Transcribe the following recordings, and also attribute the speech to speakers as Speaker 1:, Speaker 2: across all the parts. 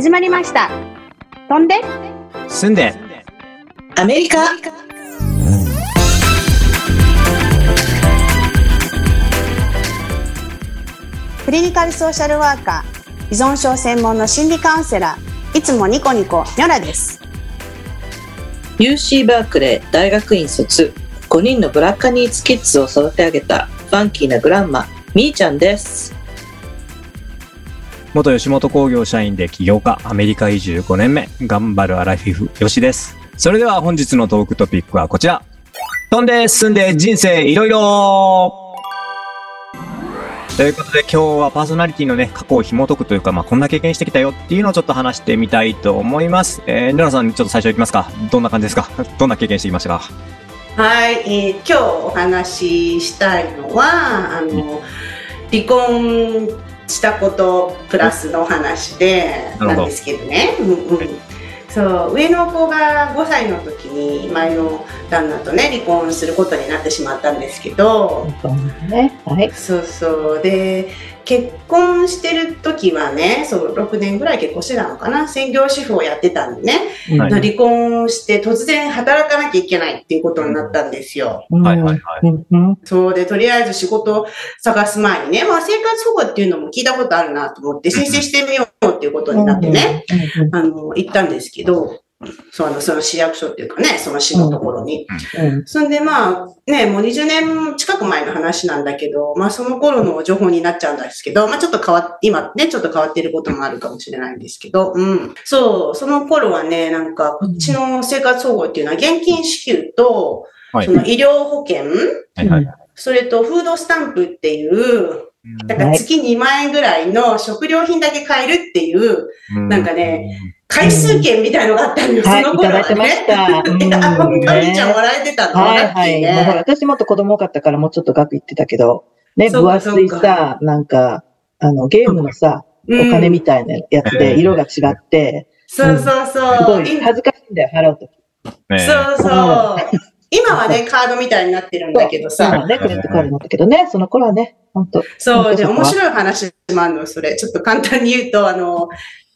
Speaker 1: 始まりました。飛んで。
Speaker 2: 住んで。
Speaker 3: アメリカ。
Speaker 1: クリニカルソーシャルワーカー依存症専門の心理カウンセラーいつもニコニコニョラです。
Speaker 3: UC バークレー大学院卒5人のブラッカニーズキッズを育て上げたファンキーなグランマみーちゃんです
Speaker 2: 元吉本興業社員で起業家アメリカ移住5年目頑張るアラフィフよしです。それでは本日のトークトピックはこちら。飛んで進んで人生いろいろ。ということで今日はパーソナリティのね、過去を紐解くというか、まあ、こんな経験してきたよ。っていうのをちょっと話してみたいと思います。えー、ルナさん、ちょっと最初いきますか。どんな感じですか？どんな経験してきましたか？
Speaker 4: はい、えー今日お話ししたいのはあの離婚したことプラスの話で
Speaker 2: な
Speaker 4: んですけどね、うんうん、そう上の子が5歳の時に前の旦那とね離婚することになってしまったんですけど、
Speaker 3: ね。はい。
Speaker 4: そうそう。で結婚してる時はねそう6年ぐらい結婚してたのかな。専業主婦をやってたんでね、
Speaker 2: はい
Speaker 4: 離婚して突然働かなきゃいけないっていうことになったんですよ。
Speaker 2: はいはいはい。
Speaker 3: うん。うん
Speaker 4: そうで、とりあえず仕事を探す前にね、まあ生活保護っていうのも聞いたことあるなと思って申請してみようっていうことになってね、あの、行ったんですけど、そうあの、その市役所っていうかね、その市のところに。
Speaker 3: うん
Speaker 4: そんでまあ、ね、もう20年近く前の話なんだけど、まあその頃の情報になっちゃうんですけど、まあちょっと変わっ、今ね、ちょっと変わってることもあるかもしれないんですけど、うん。そう、その頃はね、なんかこっちの生活保護っていうのは現金支給と、
Speaker 2: はい
Speaker 4: その医療保険、
Speaker 2: はいはい。
Speaker 4: それとフードスタンプっていう、だから月2万円ぐらいの食料品だけ買えるっていう、なんかね、回数券みたいのがあったのよ、
Speaker 5: はい、
Speaker 4: その頃は
Speaker 5: いただいてまし
Speaker 4: ね。
Speaker 5: た。うんね
Speaker 4: ちゃんもらえてたの、
Speaker 5: はいはい。もうほら、
Speaker 4: ね。
Speaker 5: 私もっと子供多かったからもうちょっと額いってたけど、ね、分厚いさ、なんか、あの、ゲームのさ、お
Speaker 4: うん
Speaker 5: 金みたいなやつで色が違って、
Speaker 4: そうそう
Speaker 5: す
Speaker 4: そう。
Speaker 5: ごい
Speaker 4: 今
Speaker 5: 恥ずかしいんだよ、払うとき。
Speaker 2: ね
Speaker 4: そうそう。今はね、カードみたいになってるんだけどさ。
Speaker 5: 今ね、クレジットカードになったけどね、その頃はね、本当
Speaker 4: そう、で、面白い話もあるの、それ。ちょっと簡単に言うと、あの、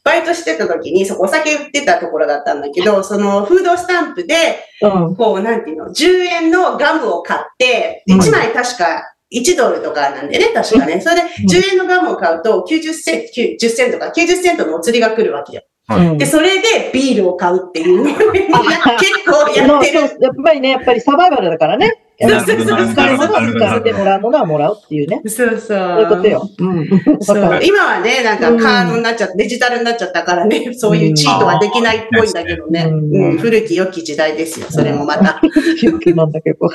Speaker 4: バイトしてた時に、そこお酒売ってたところだったんだけど、そのフードスタンプで、
Speaker 5: うん。
Speaker 4: こう、なんていうの、10円のガムを買って、
Speaker 5: うん
Speaker 4: 1枚確か1ドルとかなんでね、確かね。それで10円のガムを買うと90セント、10セントか90セントのお釣りが来るわけよ。
Speaker 5: うん
Speaker 4: で、それでビールを買うっていう 結構や
Speaker 5: の
Speaker 4: ってる。
Speaker 5: やっぱりね、やっぱりサバイバルだからね。
Speaker 4: そうそうそうそう
Speaker 5: 使い物は使ってもらうものはもらうっていうね。
Speaker 4: そうそう。
Speaker 5: そういうことよ。うん。
Speaker 4: そう
Speaker 5: わかる
Speaker 4: 今はね、なんかカードになっちゃデジタルになっちゃったからね、そういうチートはできないっぽいんだけどね。
Speaker 5: うん
Speaker 4: うん、古き良き時代ですよ、それもまた。
Speaker 5: 休憩なんだけど。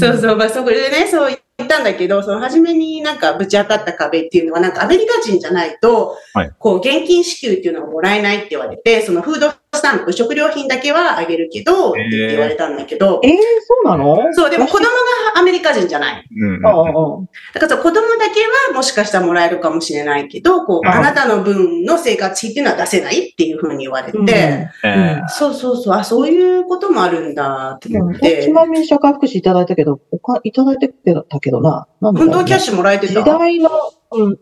Speaker 4: そうそう、まあそこでね、そう言ったんだけど、その初めになんかぶち当たった壁っていうのは、なんかアメリカ人じゃないと、
Speaker 2: はい
Speaker 4: こう現金支給っていうのがもらえないって言われて、そのフードスタンプ、食料品だけはあげるけど、って言われたんだけど、
Speaker 5: えー、そうなの？
Speaker 4: そう、でも子供がアメリカ人じゃない。
Speaker 2: うん。
Speaker 5: ああああ
Speaker 4: だから子供だけはもしかしたらもらえるかもしれないけど、こう、
Speaker 2: あ
Speaker 4: あなたの分の生活費っていうのは出せないっていうふうに言われて、
Speaker 5: うん。
Speaker 2: えー
Speaker 4: そうそうそう、あ、そういうこともあるんだって思っ
Speaker 5: うん
Speaker 4: て
Speaker 5: ち、なみに社会福祉いただいたけど、おかいただいてたけどな。なんだろうね。
Speaker 4: 本当はキャッシュもらえてた？
Speaker 5: 時代の、うん、うん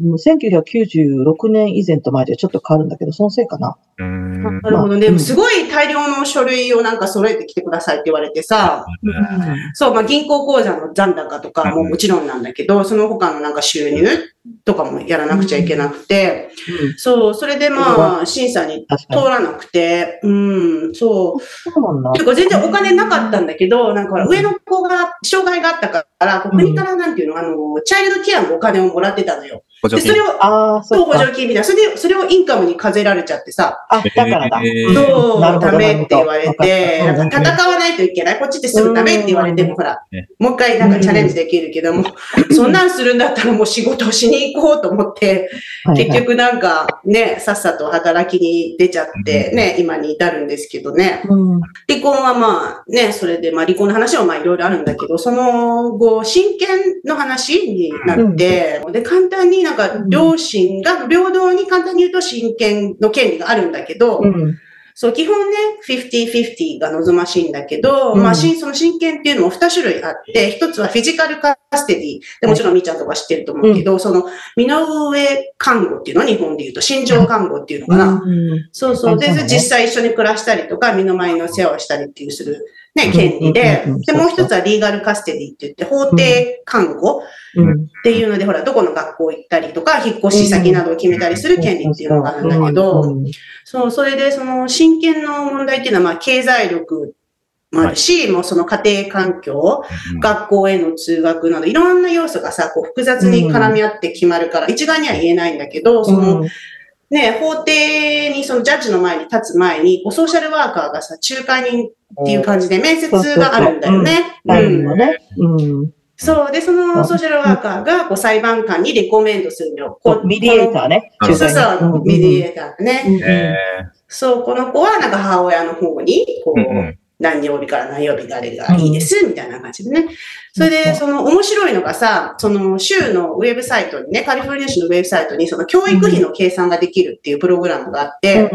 Speaker 5: 1996年以前と前でちょっと変わるんだけど、そのせいかな。
Speaker 4: なるほどね。
Speaker 5: うん。
Speaker 4: すごい大量の書類をなんか揃えてきてくださいって言われてさ、そう、まあ銀行口座の残高とかももちろんなんだけど、その他のなんか収入とかもやらなくちゃいけなくて、そう、それでまあ審査に。通らなくて、うん、そう。
Speaker 5: そう
Speaker 4: か全然お金なかったんだけど、なんか上の子が障害があったから、こう国からなんていうの、あの、チャイルドケアのお金をもらってたのよ。で、
Speaker 2: 補助金
Speaker 4: それを、
Speaker 5: ああ、
Speaker 4: そ、
Speaker 5: ううか。
Speaker 4: 助金みたいな。それで、それをインカムに課ぜられちゃってさ、
Speaker 5: あ、だからだ。
Speaker 2: えー
Speaker 5: う
Speaker 4: ダメって言われて、
Speaker 5: な
Speaker 4: んか戦わないといけない。こっちってすぐダメって言われても、
Speaker 5: うん
Speaker 4: ほら
Speaker 2: ね、
Speaker 4: もう一回なんかチャレンジできるけども、そんなんするんだったらもう仕事をしに行こうと思って、
Speaker 5: はい
Speaker 4: 結局なんかね、さっさと働きに出ちゃってね、今に至るんですけどね。
Speaker 5: うん。
Speaker 4: 離婚はまあね、それでまあ離婚の話はまあいろいろあるんだけど、その後、親権の話になって、で、簡単になんか両親が平等に簡単に言うと親権の権利があるんだけど、
Speaker 5: うん。
Speaker 4: そう、基本ね、50-50が望ましいんだけど、
Speaker 5: うん
Speaker 4: まあ、しその親権っていうのも2種類あって、一つはフィジカルカステディ。でもちろんみーちゃんとか知ってると思うけど、その、身の上看護っていうのは日本で言うと、心情看護っていうのかな。
Speaker 5: うん
Speaker 4: そうそう。で、実際一緒に暮らしたりとか、身の回りの世話をしたりっていうする、ね、
Speaker 5: うん。
Speaker 4: 権利で。で、もう一つはリーガルカステディって言って、法定看護
Speaker 5: うん。
Speaker 4: っていうので、ほら、どこの学校行ったりとか、引っ越し先などを決めたりする権利っていうのがあるんだけど、
Speaker 5: うん
Speaker 4: そう、それで、その、親権の問題っていうのは、まあ、経済力もあるし、もうその家庭環境、
Speaker 2: うん。
Speaker 4: 学校への通学など、いろんな要素がさ、こう、複雑に絡み合って決まるから、一概には言えないんだけど、その、
Speaker 5: うん
Speaker 4: ね、法廷に、そのジャッジの前に立つ前に、こうソーシャルワーカーがさ、仲介人っていう感じで面接があるんだよね。
Speaker 5: ある
Speaker 4: うん。
Speaker 5: うん。
Speaker 4: そう。で、そのソーシャルワーカーが、こう、裁判官に recommend するの。こう
Speaker 5: mediator ね。
Speaker 2: こ
Speaker 4: そうそう、 mediator ね。そう、この子はなんか母親の方に、こう、
Speaker 2: ーうんうん
Speaker 4: 何曜日から何曜日があれがいいです、みたいな感じでね。それで、その面白いのがさ、その州のウェブサイトにね、カリフォルニア州のウェブサイトにその養育費の計算ができるっていうプログラムがあって、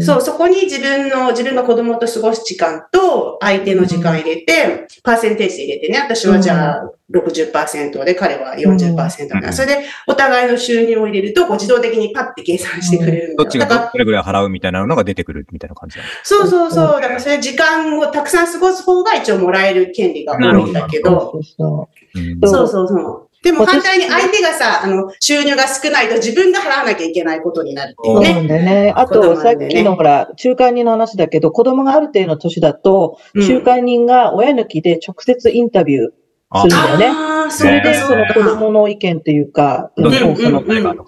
Speaker 4: そう、そこに自分の、自分が子供と過ごす時間と相手の時間入れて、パーセンテージ入れてね、私はじゃあ60%で彼は40%だな、
Speaker 2: うん。
Speaker 4: それでお互いの収入を入れると、こう自動的にパッて計算してくれるんだよ。
Speaker 2: ど。っちがどれぐらい払うみたいなのが出てくるみたいな感じ
Speaker 4: そうそうそう。だからそれ時間をたくさん。過ごす方が一応もらえる権利が多いん。だけど。
Speaker 5: そうそ
Speaker 2: うん。
Speaker 5: そう。
Speaker 4: でも反対に相手がさ、あの、収入が少ないと自分が払わなきゃいけないことになるっていう
Speaker 5: そうな
Speaker 4: ね。
Speaker 5: ん。だよね。あと、さっきのほら、仲介人の話だけど、子供がある程度の年だと、
Speaker 4: うん。
Speaker 5: 仲介人が親抜きで直接インタビューするんだよね。
Speaker 4: ああ、
Speaker 5: それで、
Speaker 2: ね。
Speaker 5: その子供の意見というか、
Speaker 2: うん。
Speaker 5: もうその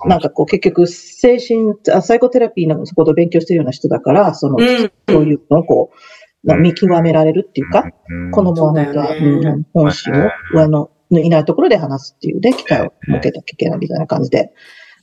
Speaker 5: なんかこう、結局、精神、あサイコテラピーのことを勉強してるような人だから、その、
Speaker 4: うん。
Speaker 5: そういうのをこう、な見極められるっていうか、
Speaker 2: うん。
Speaker 5: 子供は本当は、
Speaker 4: そうだよね。
Speaker 5: うん本心を親のいないところで話すっていうね、機会を設けたきゃい。けないみたいな感じで。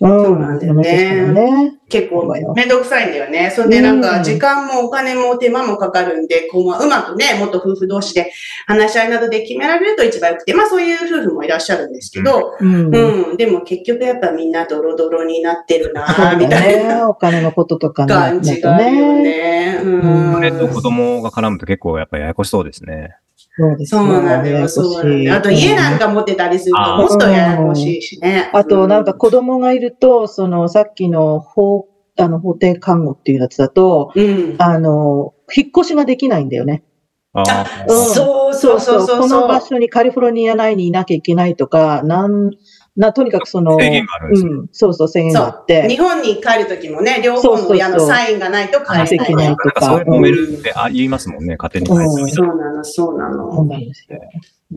Speaker 5: うん。
Speaker 4: そうなんだよね結構めんどくさいんだよね。それでなんか
Speaker 5: うん
Speaker 4: 時間もお金も手間もかかるんで、こうまあうまくね、元夫婦同士で話し合いなどで決められると一番よくて、まあそういう夫婦もいらっしゃるんですけど、
Speaker 5: うん。
Speaker 4: うん、でも結局やっぱみんなドロドロになってるなみ
Speaker 5: だ
Speaker 4: たいな
Speaker 5: ね。お金のこととかね
Speaker 4: 感じがあるよ。ね。う
Speaker 5: うん
Speaker 2: お金
Speaker 4: ん。
Speaker 2: と子供が絡むと結構やっぱややこしそうですね。
Speaker 5: そうです
Speaker 4: そうなんだよ、そうなんだよ。あと家なんか持ってたりするともっとややこしいしね。
Speaker 5: あと、なんか子供がいると、その、さっきの法、あの、法定看護っていうやつだと、
Speaker 4: うん。
Speaker 5: あの、引っ越しができないんだよね。
Speaker 2: あ
Speaker 5: うん
Speaker 4: そうそうそうそう
Speaker 5: この場。所にカリフォルニア内にいなきゃいけないとか、なん、な、とにかくその、
Speaker 2: 制限があるんですよ
Speaker 5: うん、そうそう、制限があっ
Speaker 4: そう。
Speaker 5: て。
Speaker 4: 日本に帰るときもね、両方の親のサインがないと帰れない。
Speaker 5: できない
Speaker 2: なんかそういう揉めるってあ言いますもんね、勝手に変えてみた
Speaker 4: そうなの、そうな
Speaker 5: そう
Speaker 4: の。
Speaker 5: なんですよ。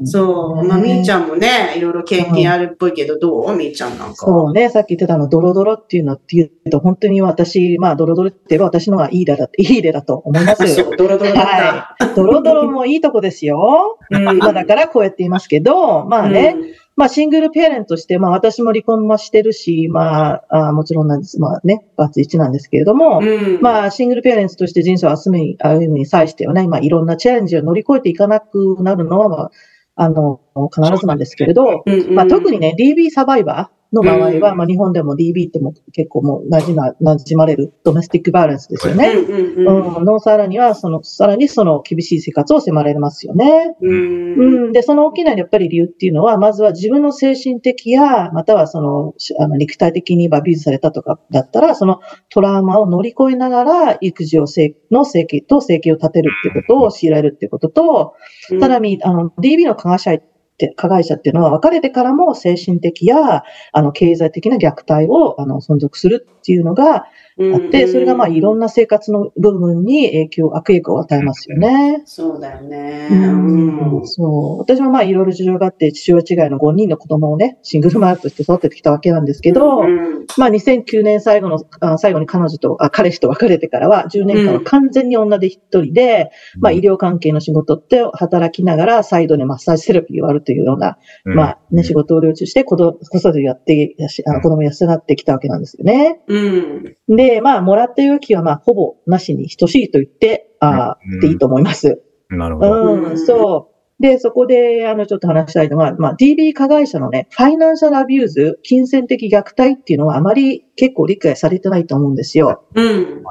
Speaker 4: そう。まあ、みーち
Speaker 5: ん。
Speaker 4: ゃんもね、いろいろ経験あるっぽいけど、どう？みーちゃんなんか。
Speaker 5: そうね、さっき言ってたの、ドロドロっていうのって言うと、本当に私、まあ、ドロドロって言えば私のがいい例だ、いい例だと思います。
Speaker 4: そう、ドロドロだった。
Speaker 5: はい。ドロドロもいいとこですよ。
Speaker 4: うん
Speaker 5: まあだからこうやって言いますけど、まあね、まあシングルペアレントとして、まあ私も離婚もしてるし、まあ、あもちろんなんです。まあね、バツ1なんですけれども、
Speaker 4: うん。うん。
Speaker 5: まあシングルペアレントとして人生を歩むに歩むに際してはね、まあいろんなチャレンジを乗り越えていかなくなるのは、まあ、あの、必ずなんですけれど、
Speaker 4: うんうん
Speaker 5: まあ特にね、DB サバイバーの場合は、
Speaker 4: うん。
Speaker 5: まあ日本でも DB っても結構もう馴染ま、馴染まれるドメスティックバイオレンスですよね。
Speaker 4: うん。
Speaker 5: のさらには、その、さらにその厳しい生活を迫られますよね。
Speaker 4: うん。
Speaker 5: うん。で、その大きなやっぱり理由っていうのは、まずは自分の精神的や、またはその、しあの肉体的に abuse されたとかだったら、そのトラウマを乗り越えながら、育児をせの生計と生計を立てるっていうことを強いられるってことと、さらに、あの、DB の加害者って、加害者っていうのは別れてからも精神的や、あの、経済的な虐待を、あの、存続するっていうのがあって、それがまあいろん
Speaker 4: な。
Speaker 5: な生活の部分に影響、悪影響を与えますよね。
Speaker 4: そうだよね。
Speaker 5: う
Speaker 4: うん
Speaker 5: ん、そう。私はまあいろいろ事情があって、父親違いの5人の子供をね、シングルマザーとして育ててきたわけなんですけど、
Speaker 4: うん
Speaker 5: まあ2009年最後の、あ最後に彼女と、あ彼氏と別れてからは、10年間は完全に女で一人で、まあ医療関係の仕事って働きながら、サイドでマッサージセラピーをやるというような、
Speaker 2: うん
Speaker 5: まあね、仕事を両立して子供、子育てをやって、あの子供を養ってきたわけなんですよね。
Speaker 4: うん。
Speaker 5: で、まあ、もらった勇気はまあ、ほぼなしに等しいと言って、ああ、
Speaker 2: うん
Speaker 5: っていいと思います。
Speaker 2: なるほど。
Speaker 5: うん、そう。で、そこで、あの、ちょっと話したいのが、まあ、DB 加害者のね、 financial abuse、金銭的虐待っていうのはあまり結構理解されてないと思うんですよ。
Speaker 4: うん。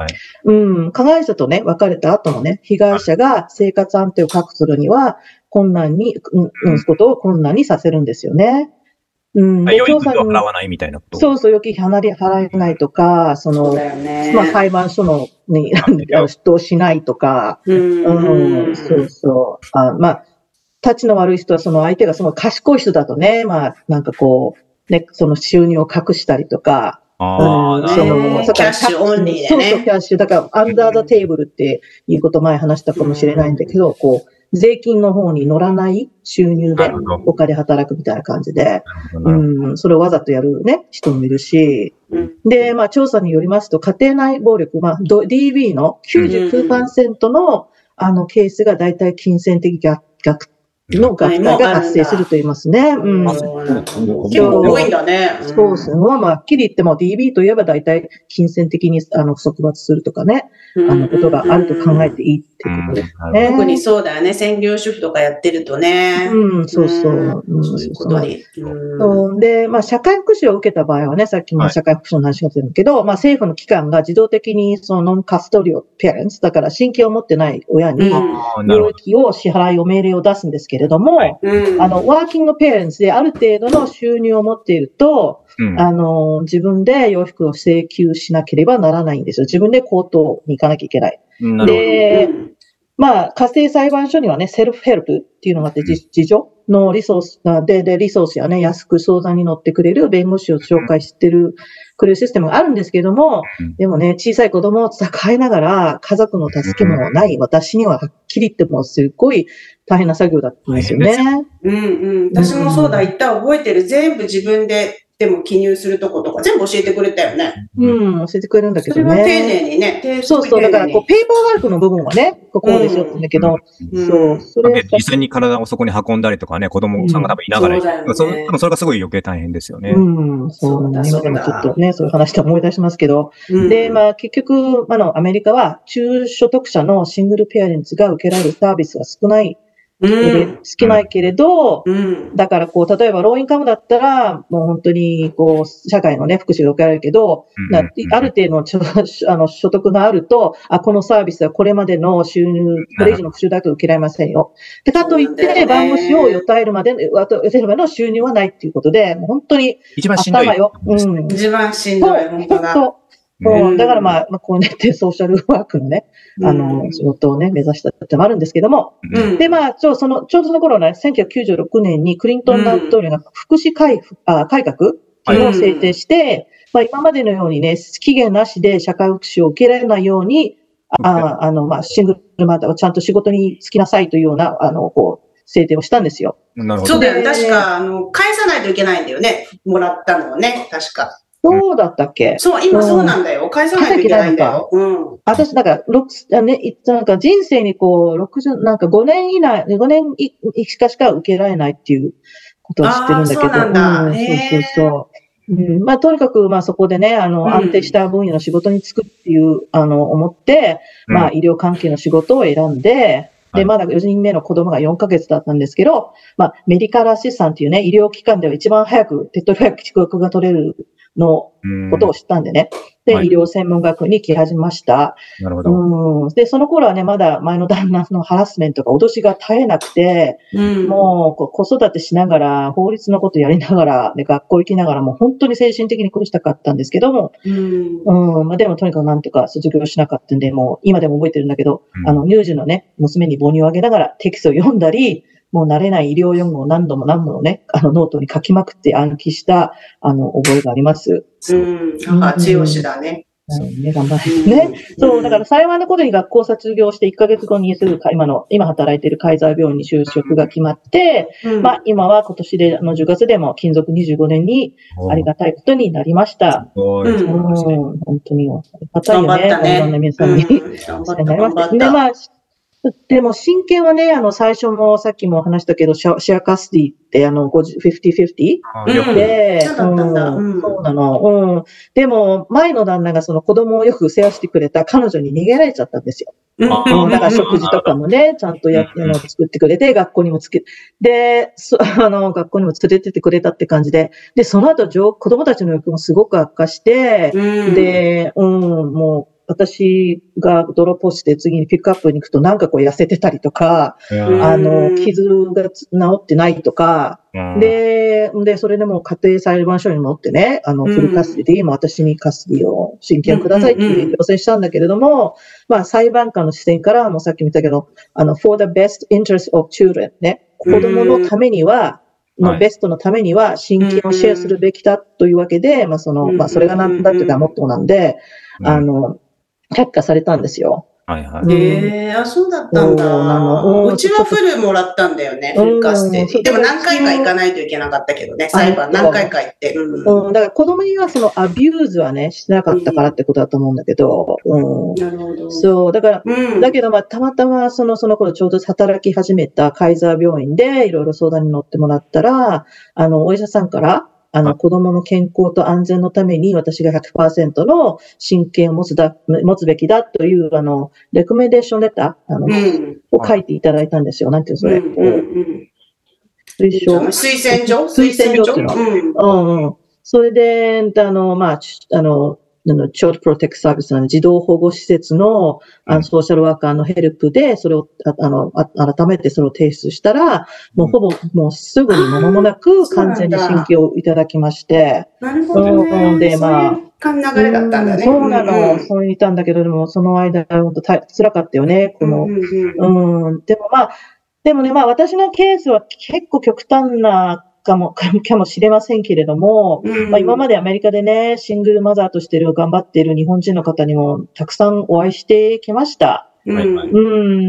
Speaker 5: うん、加害者とね、別れた後もね、被害者が生活安定を確保するには、困難に、うん、うん、ことを困難にさせるんですよね。うん、で
Speaker 2: 養育費を
Speaker 5: 調査に
Speaker 2: 払わないみたいなこと。
Speaker 5: そうそう、預金離れ払えないとか、その
Speaker 4: そね。
Speaker 5: まあ、裁判所のに、あの出頭しないとか、
Speaker 4: うん。
Speaker 5: うん、そうそう。あまあ、立ちの悪い人は、その相手がすごい賢い人だとね、まあ、なんかこう、ね、その収入を隠したりとか、
Speaker 2: ああ、
Speaker 5: うん。その、
Speaker 4: ね
Speaker 5: だから
Speaker 4: キャッシュオンリーでね
Speaker 5: そうそう、キャッシュ。だから、アンダーザテーブルっていうこと前話したかもしれないんだけど、こう、税金の方に乗らない収入で
Speaker 2: なるほど。
Speaker 5: 他で働くみたいな感じで、うん、それをわざとやるね、人もいるし、
Speaker 4: うん。
Speaker 5: で、まあ、調査によりますと、家庭内暴力、まあ、ど DB の99%の、あの、ケースが大体金銭的虐虐の虐待が発生すると言いますね。うん。
Speaker 4: 結構多いんだね。
Speaker 5: そうす。ごい、まあ、はっきり言っても DB といえば大体金銭的にあの束縛するとかね、
Speaker 4: うん。
Speaker 5: あのことがあると考えていいっていうことですね。
Speaker 4: 特にそうだよね。専業主婦とかやってるとね。
Speaker 5: うん、そうそう。うん。
Speaker 4: そういうことに。うん。
Speaker 5: そうで、まあ、社会福祉を受けた場合はね、さっきも社会福祉の話が出てるけど、まあ、政府の機関が自動的にそのノンカストリオペアレンツ、だから親権を持ってない親に、
Speaker 4: うん。
Speaker 2: ああ、なるほど。
Speaker 5: 領域を支払いを命令を出すん。ですけれども、
Speaker 2: はい
Speaker 4: うん
Speaker 5: あの、ワーキングペアレンツである程度の収入を持っていると、
Speaker 2: うん
Speaker 5: あの、自分で洋服を請求しなければならないんですよ。自分でコートに行かなきゃいけない。
Speaker 2: なるほど。
Speaker 5: で、まあ、家庭裁判所にはね、セルフヘルプっていうのがあって、自自助のリソースがで、で、リソースやね、安く相談に乗ってくれる弁護士を紹介してる、くれるシステムがあるんですけども
Speaker 2: うん、
Speaker 5: でもね、小さい子供を抱えながら、家族の助けもない、私にははっきり言ってもうすっごい大変な作業だったんですよね。
Speaker 4: うんうん。私もそうだ、言った覚えてる。全部自分で、でも記入するとことか全部教えてくれたよね。
Speaker 5: うん、教えてくれるんだけど
Speaker 4: それは丁
Speaker 5: ね。
Speaker 4: 寧にね。丁
Speaker 5: そうそう、だからこう、
Speaker 4: う、
Speaker 5: ペーパーワークの部分はね、ここうですよって言うんだけど、
Speaker 4: うん
Speaker 5: そう、それ
Speaker 2: で実際に体をそこに運んだりとかね、子供さんが多分いながら、
Speaker 4: うんそうだよね
Speaker 2: それがすごい余計大変ですよね。
Speaker 5: うん、そう
Speaker 4: そうだ
Speaker 5: 今でもちょっとね、そういう話で思い出しますけど、
Speaker 4: うん
Speaker 5: で、まあ結局、あの、アメリカは中所得者のシングルペアレンツが受けられるサービスが少ない、
Speaker 4: うん。
Speaker 5: 少ないけれど、
Speaker 4: うん。
Speaker 5: だからこう、例えばローインカムだったら、もう本当にこう、社会のね、福祉が受けられるけど、
Speaker 2: うん
Speaker 5: なある程度のちょ あの所得があると、あ、このサービスはこれまでの収入、これ以上の収入だと受けられませんよ。で、かといって、
Speaker 4: ね
Speaker 5: 弁護士を与えるまで、あと、与えるまでの収入はないっていうことで、もう本当に
Speaker 2: 一番しんどい。
Speaker 5: うん。
Speaker 4: 一番しんどい、本当だ。
Speaker 5: そう。だからまあ、まあ、こうねってソーシャルワークのね、あの、仕事をね、目指したってもあるんですけども、
Speaker 4: うん。
Speaker 5: で、まあ、ちょ、その、ちょうどその頃ね、1996年にクリントン大統領が福祉改,、あ改革を制定して、まあ、今までのようにね、期限なしで社会福祉を受けられないように、ああの、まあ、シングルマザーをちゃんと仕事に就きなさいというような、あの、こう、制定をしたんですよ。
Speaker 2: なるほど。
Speaker 4: そうだよ確か、あの、返さないといけないんだよね。もらったのをね。確か。
Speaker 5: そうだったっけ？
Speaker 4: そう、今そうなんだよ。返さないといけないんだよ。うん。
Speaker 5: 私、なんか、六あね、いなんか人生にこう、60、なんか5年以内、5年いしかしか受けられないっていうことを知ってるんだけど。
Speaker 4: そうなんだ
Speaker 5: うんそうそうそう。うん、まあ、とにかく、まあ、そこでね、あの、
Speaker 4: うん
Speaker 5: 安定した分野の仕事に就くっていう、あの、思って、まあ、医療関係の仕事を選んで、で、
Speaker 2: はい
Speaker 5: まだ4人目の子供が4ヶ月だったんですけど、まあ、メディカルアシスタントっていうね、医療機関では一番早く、手っ取り早く帰国が取れるの
Speaker 2: うん
Speaker 5: ことを知ったんでね。で、
Speaker 2: はい
Speaker 5: 医療専門学校に来始めました。
Speaker 2: なるほど。
Speaker 5: うん。で、その頃はね、まだ前の旦那のハラスメントが脅しが絶えなくて、
Speaker 4: うん。
Speaker 5: もう子育てしながら、法律のことやりながら、で、学校行きながら、もう本当に精神的に苦しかったんですけども、
Speaker 4: うん。
Speaker 5: うん。まあ、でもとにかくなんとか卒業したかったんで、もう今でも覚えてるんだけど、
Speaker 2: うん
Speaker 5: あの、乳児のね、娘に母乳をあげながらテキストを読んだり、もう慣れない医療用語を何度も何度もね、あのノートに書きまくって暗記した、あの、覚えがあります。
Speaker 4: うん。母強しだね。
Speaker 5: うん、ね、頑張れ。ね。そう、だから幸いなことに学校卒業して1ヶ月後にすぐか、今の、今働いているカイザー病院に就職が決まって、
Speaker 4: うん、
Speaker 5: まあ今は今年で、あの10月でも勤続25年にありがたいことになりました。
Speaker 2: ごい
Speaker 4: うん
Speaker 5: うん、本当にありがたいよね。
Speaker 4: 頑張ったね。
Speaker 5: いろんな皆さんに。
Speaker 4: うん頑張った、頑張っ
Speaker 5: で、
Speaker 4: た。
Speaker 5: まあ、でも、親権はね、あの、最初もさっきも話したけど、シェアシェアカスティって、あの、50 50-50
Speaker 4: うん
Speaker 2: よく。
Speaker 5: で、
Speaker 4: そうだったんだ。
Speaker 5: うん。
Speaker 4: うん。
Speaker 5: そうなの。うん。でも、前の旦那がその子供をよく世話してくれた彼女に逃げられちゃったんですよ。
Speaker 2: あ
Speaker 5: うん。だから食事とかもね、ちゃんとやって、あの作ってくれて、学校にもつけ、で、そ あの、学校にも連れてってくれたって感じで、で、その後、上子供たちの欲もすごく悪化して、
Speaker 4: うん、
Speaker 5: で、うん、もう、私がドロッして次にピックアップに行くとなんかこう痩せてたりとか、
Speaker 2: うん
Speaker 5: あの、傷が治ってないとか、
Speaker 2: うん。
Speaker 5: で、で、それでも家庭裁判所に持ってね、あの、
Speaker 4: うん。
Speaker 5: フルカスティで、今私にカスティを、親権くださいって要請したんだけれども、まあ、裁判官の視点から、もうさっきも言ったけど、あの、for the best interest of children ね、子供のためには、
Speaker 2: はい
Speaker 5: のベストのためには、親権をシェアするべきだというわけで、まあ、その、まあ、それがなんだっていうか、モットーなんで、あの、却下されたんですよ。
Speaker 2: はいはい。
Speaker 5: うん
Speaker 4: ええあ、そうだったんだ。
Speaker 5: そう、う
Speaker 4: ちは full もらったんだよね、フルカステ
Speaker 5: うん
Speaker 4: でも何回か行かないといけなかったけどね、裁判何回か行って。うん
Speaker 5: うん、だから子供にはその abuse はね、しなかったからってことだと思うんだけど、うん。
Speaker 4: なるほど。
Speaker 5: そう、だから、
Speaker 4: うん。
Speaker 5: だけど、まあ、たまたま、その、その頃ちょうど働き始めたカイザー病院でいろいろ相談に乗ってもらったら、あの、お医者さんから、あの、
Speaker 2: はい
Speaker 5: 子供の健康と安全のために私が100%の親権を持つだ、持つべきだという、あの、レコメンデーションレター、あの、
Speaker 4: うん。
Speaker 5: を書いていただいたんですよ。なんていうのそれ。
Speaker 4: うんうんうん
Speaker 5: 推奨。
Speaker 4: 推薦状？
Speaker 5: 推薦状っていうの
Speaker 4: うん。
Speaker 5: うんうん。それで、あの、まあ、ちあの、あの、チョートプロテクトサービスの児童保護施設の、あの、ソーシャルワーカーのヘルプで、それを、ああの、あ改めてそれを提出したら、もうほぼ、もうすぐに間もなく
Speaker 4: そうなんだ。
Speaker 5: 完全に新規をいただきまして、
Speaker 4: なるほど
Speaker 5: う
Speaker 4: ね。
Speaker 5: んでまあ
Speaker 4: そういう流れだったんだね。
Speaker 5: そうなの、
Speaker 4: うん
Speaker 5: そう言ったんだけど、でもその間、本当大辛かったよね、この。
Speaker 4: うんうん。
Speaker 5: うん、でもまあ、でもね、まあ私のケースは結構極端なかも、かもしれませんけれども、
Speaker 4: うん
Speaker 5: まあ、今までアメリカでね、シングルマザーとしてる頑張っている日本人の方にもたくさんお会いしてきました。
Speaker 4: うん
Speaker 2: はいはい
Speaker 5: う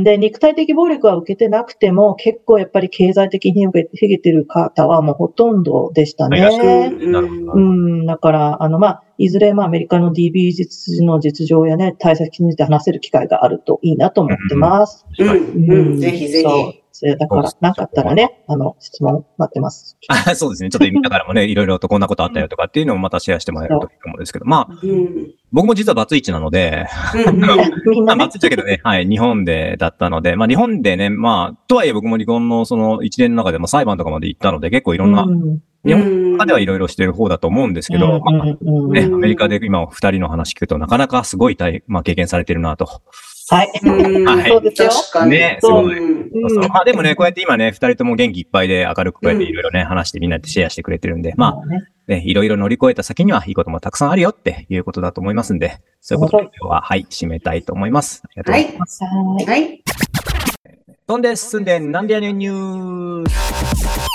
Speaker 5: ん。で、肉体的暴力は受けてなくても、結構やっぱり経済的に受けてる方はもうほとんどでしたね。
Speaker 2: なるほど
Speaker 5: う。ん。だから、あの、まあ、いずれ、まあ、アメリカの DB 実の実情やね、対策について話せる機会があるといいなと思ってます。
Speaker 4: うん
Speaker 2: はい
Speaker 4: うんぜひぜひ。
Speaker 5: そう。それだから、なかったらね、あの、質問待ってます。
Speaker 2: あ そうですね。ちょっと見ながらもね、いろいろとこんなことあったよとかっていうのをまたシェアしてもらえるといいと思うんですけど、まあ、
Speaker 4: うん
Speaker 2: 僕も実はバツイチなので、あ、バツイチだけどね、はい、日本でだったので、まあ日本でね、まあ、とはいえ僕も離婚のその一連の中でも裁判とかまで行ったので、結構いろんな、
Speaker 5: うん。
Speaker 2: 日本中ではいろいろしてる方だと思うんですけど、まあ、ね、ア
Speaker 4: うん
Speaker 2: メリカで今二人の話聞くとなかなかすごい大、まあ経験されてるなと。
Speaker 5: はい。
Speaker 4: うん
Speaker 2: はい
Speaker 5: そうですよ
Speaker 4: 確かに。
Speaker 2: ね
Speaker 5: すご
Speaker 2: い
Speaker 4: うん
Speaker 2: そうそうまあでもね、こうやって今ね、二人とも元気いっぱいで明るくこうやっていろいろね、話してみんなでシェアしてくれてるんで、まあ、
Speaker 5: ね、
Speaker 2: ね、いろいろ乗り越えた先にはいいこともたくさんあるよっていうことだと思いますんで、そういうことで今日は、はい、締めたいと思います。ありがとうございます。
Speaker 5: はい。
Speaker 4: はい。
Speaker 2: 飛んで進んで、なんでやねんニュース。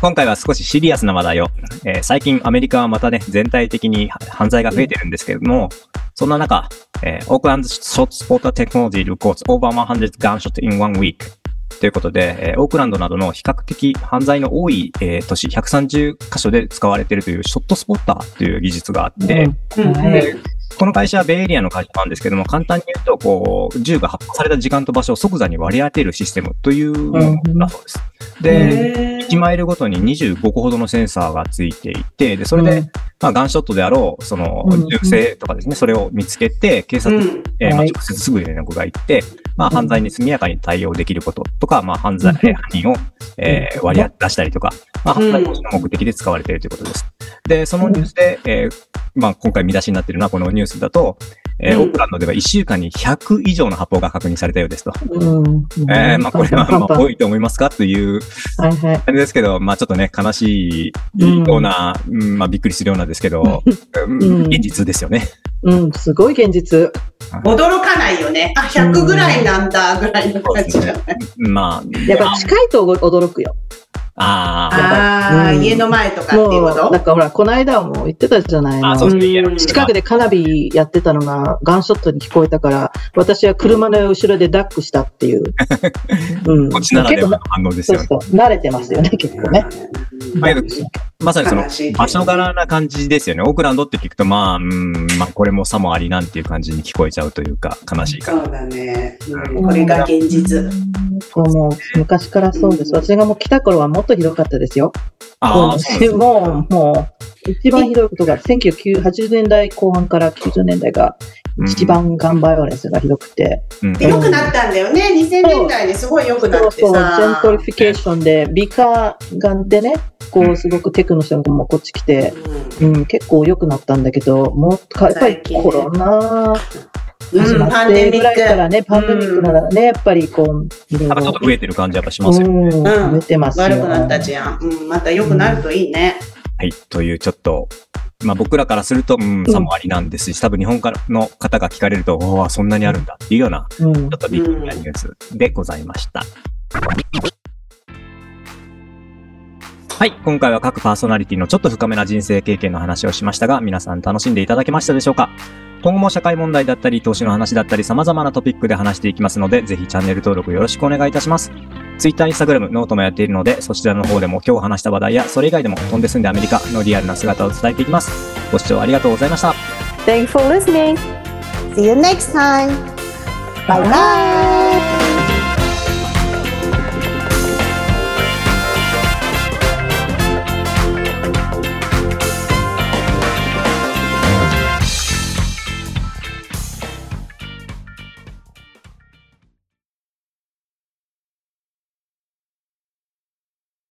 Speaker 2: 今回は少しシリアスな話題を、えー最近アメリカはまたね、全体的に犯罪が増えてるんですけれども、そんな中、えー、オークランドショットスポーターテクノロジー reports over 100 gunshot in one week ということで、えーオークランドなどの比較的犯罪の多い、えー都市130カ所で使われているというショットスポッターという技術があって、
Speaker 4: うん。
Speaker 5: はい
Speaker 2: この会社はベイエリアの会社なんですけども、簡単に言うと、こう、銃が発砲された時間と場所を即座に割り当てるシステムというものだそうです。で、
Speaker 4: へー。
Speaker 2: 1マイルごとに25個ほどのセンサーがついていて、で、それで、
Speaker 5: うん。
Speaker 2: まあ、ガンショットであろう、その
Speaker 5: うん、
Speaker 2: 銃声とかですね、それを見つけて、警察に、
Speaker 4: うん。
Speaker 2: えーまあ
Speaker 5: はい。
Speaker 2: 直接すぐ連絡が行って、まあ、
Speaker 5: うん。
Speaker 2: 犯罪に速やかに対応できることとか、まあ、犯罪、えー犯人を、えー割り出したりとか、まあ、犯罪防止の目的で使われているということです。で、そのニュースで、えーまあ、今回見出しになっているのは、このニュースだと、えー
Speaker 4: うん
Speaker 2: オークランドでは1週間に100以上の発砲が確認されたようですと。
Speaker 5: うん。
Speaker 2: えーまあ、これは、まあ、多いと思いますか？という。あれですけど、まあちょっとね、悲しいような、うんまあびっくりするようなですけど、現実ですよね。
Speaker 5: うん、すごい現実。
Speaker 4: 驚かないよね。あ、100ぐらいなんだ、ぐらいの感じじゃない？
Speaker 2: ま
Speaker 5: やっぱ近いと驚くよ。
Speaker 2: あ、あ
Speaker 4: 家の前とかっていう
Speaker 5: もう、
Speaker 4: こと
Speaker 5: なんかほら、この間も言ってたじゃない
Speaker 2: あ、あ、
Speaker 5: の
Speaker 2: そうです
Speaker 5: 近くで花火やってたのがガンショットに聞こえたから、私は車の後ろでダックしたっていう。うん。
Speaker 2: こっちならではの
Speaker 5: 結構
Speaker 2: 反応ですよね。
Speaker 5: そうそう。慣れてますよね、結構ね。
Speaker 2: まあまさにその場所柄な感じですよね。オークランドって聞くと、まあ、うん、まあこれもさもありなんていう感じに聞こえちゃうというか、悲しいから。
Speaker 4: そうだね。うんこれが現実。
Speaker 5: もう昔からそうです。私がもう来た頃はもっとひどかったですよ。
Speaker 2: ああ、
Speaker 5: もう、もう、一番ひどいことが、1980年代後半から90年代が、一番 gun violence がひどくて、
Speaker 2: うん、
Speaker 4: で良くなったんだよね。2000年代にすごい良くなって
Speaker 5: そうそう、 gentrification で、美化がでね、こう、すごく tech の人もこっち来て、
Speaker 4: うん
Speaker 5: うん、結構良くなったんだけど、もう、やっぱりコロナ始
Speaker 4: うん、
Speaker 5: まってぐらいから
Speaker 4: ッ
Speaker 5: ね、パンデミックならね、やっぱりこう、いろいろ
Speaker 2: なんかちょっと増えてる感じやっぱしますよね。
Speaker 5: うん、増えてま
Speaker 4: ク。
Speaker 5: すよ。
Speaker 4: 悪くなったじゃん。うん、また良くなるといいね。
Speaker 2: はい。というちょっと、まあ僕らからすると、うん、さもありなんですし、多分日本からの方が聞かれると、おお、そんなにあるんだっていうような、
Speaker 5: うん
Speaker 2: ちょっとビッグなニュースでございました。はい。今回は各パーソナリティのちょっと深めな人生経験の話をしましたが、皆さん楽しんでいただけましたでしょうか？今後も社会問題だったり、投資の話だったり、様々なトピックで話していきますので、ぜひチャンネル登録よろしくお願いいたします。Twitter、Instagram、 note もやっているので、そちらの方でも今日話した話題や、それ以外でも飛んで住んでアメリカのリアルな姿を伝えていきます。ご視聴ありがとうございました。
Speaker 1: Thank you for listening. See you next time. Bye bye.